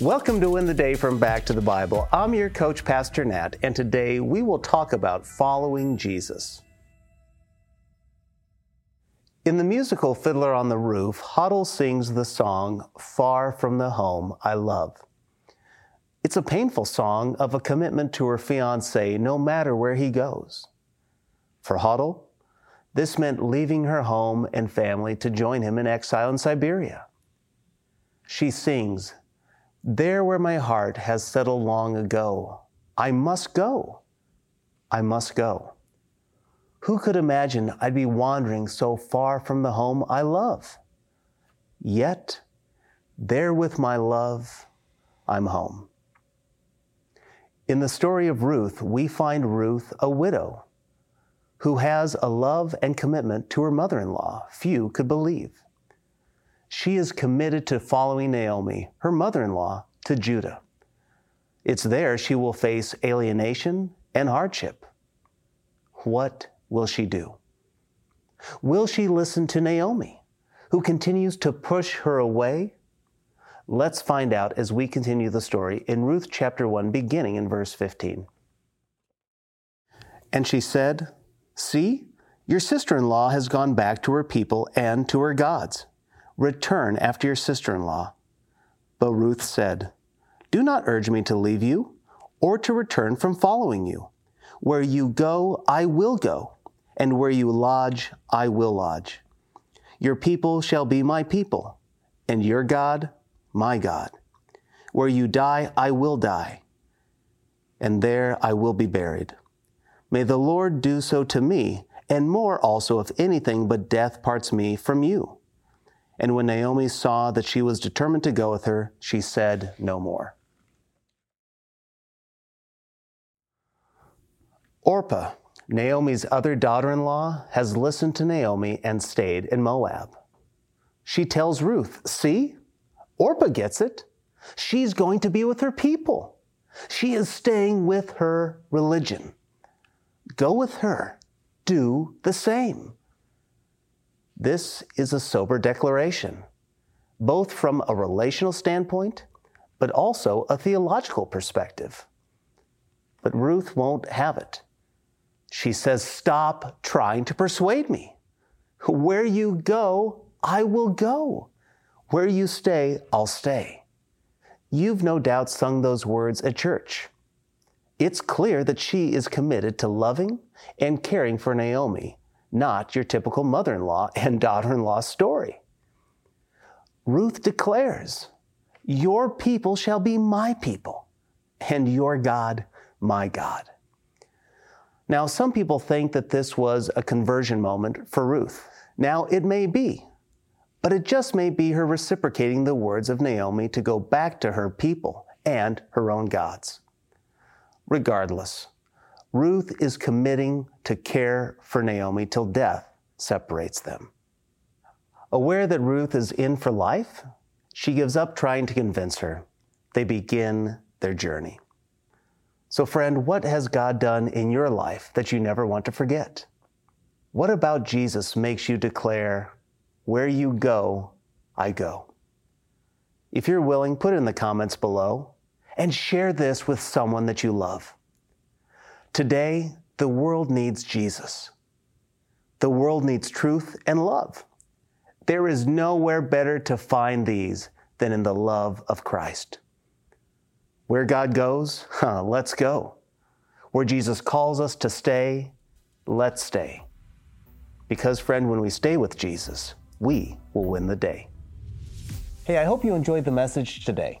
Welcome to Win the Day from Back to the Bible. I'm your coach, Pastor Nat, and today we will talk about following Jesus. In the musical Fiddler on the Roof, Hodel sings the song Far from the Home I Love. It's a painful song of a commitment to her fiance no matter where he goes. For Hodel, this meant leaving her home and family to join him in exile in Siberia. She sings, there where my heart has settled long ago, I must go. I must go. Who could imagine I'd be wandering so far from the home I love? Yet, there with my love, I'm home. In the story of Ruth, we find Ruth a widow who has a love and commitment to her mother in law few could believe. She is committed to following Naomi, her mother in law, to Judah. It's there she will face alienation and hardship. What will she do? Will she listen to Naomi, who continues to push her away? Let's find out as we continue the story in Ruth chapter 1, beginning in verse 15. And she said, See, your sister in law has gone back to her people and to her gods. Return after your sister in law. But Ruth said, Do not urge me to leave you or to return from following you. Where you go, I will go, and where you lodge, I will lodge. Your people shall be my people, and your God, my God. Where you die, I will die, and there I will be buried. May the Lord do so to me, and more also, if anything but death parts me from you. And when Naomi saw that she was determined to go with her, she said no more. Orpah, Naomi's other daughter in law, has listened to Naomi and stayed in Moab. She tells Ruth, See, Orpah gets it. She's going to be with her people. She is staying with her religion. Go with her. Do the same. This is a sober declaration, both from a relational standpoint, but also a theological perspective. But Ruth won't have it. She says, Stop trying to persuade me. Where you go, I will go. Where you stay, I'll stay. You've no doubt sung those words at church. It's clear that she is committed to loving and caring for Naomi not your typical mother in law and daughter in law story. Ruth declares, Your people shall be my people, and your God my God. Now, some people think that this was a conversion moment for Ruth. Now, it may be, but it just may be her reciprocating the words of Naomi to go back to her people and her own gods. Regardless, Ruth is committing to care for Naomi till death separates them. Aware that Ruth is in for life, she gives up trying to convince her. They begin their journey. So, friend, what has God done in your life that you never want to forget? What about Jesus makes you declare, Where you go, I go? If you're willing, put it in the comments below and share this with someone that you love. Today, the world needs Jesus. The world needs truth and love. There is nowhere better to find these than in the love of Christ. Where God goes, huh, let's go. Where Jesus calls us to stay, let's stay. Because, friend, when we stay with Jesus, we will win the day. Hey, I hope you enjoyed the message today.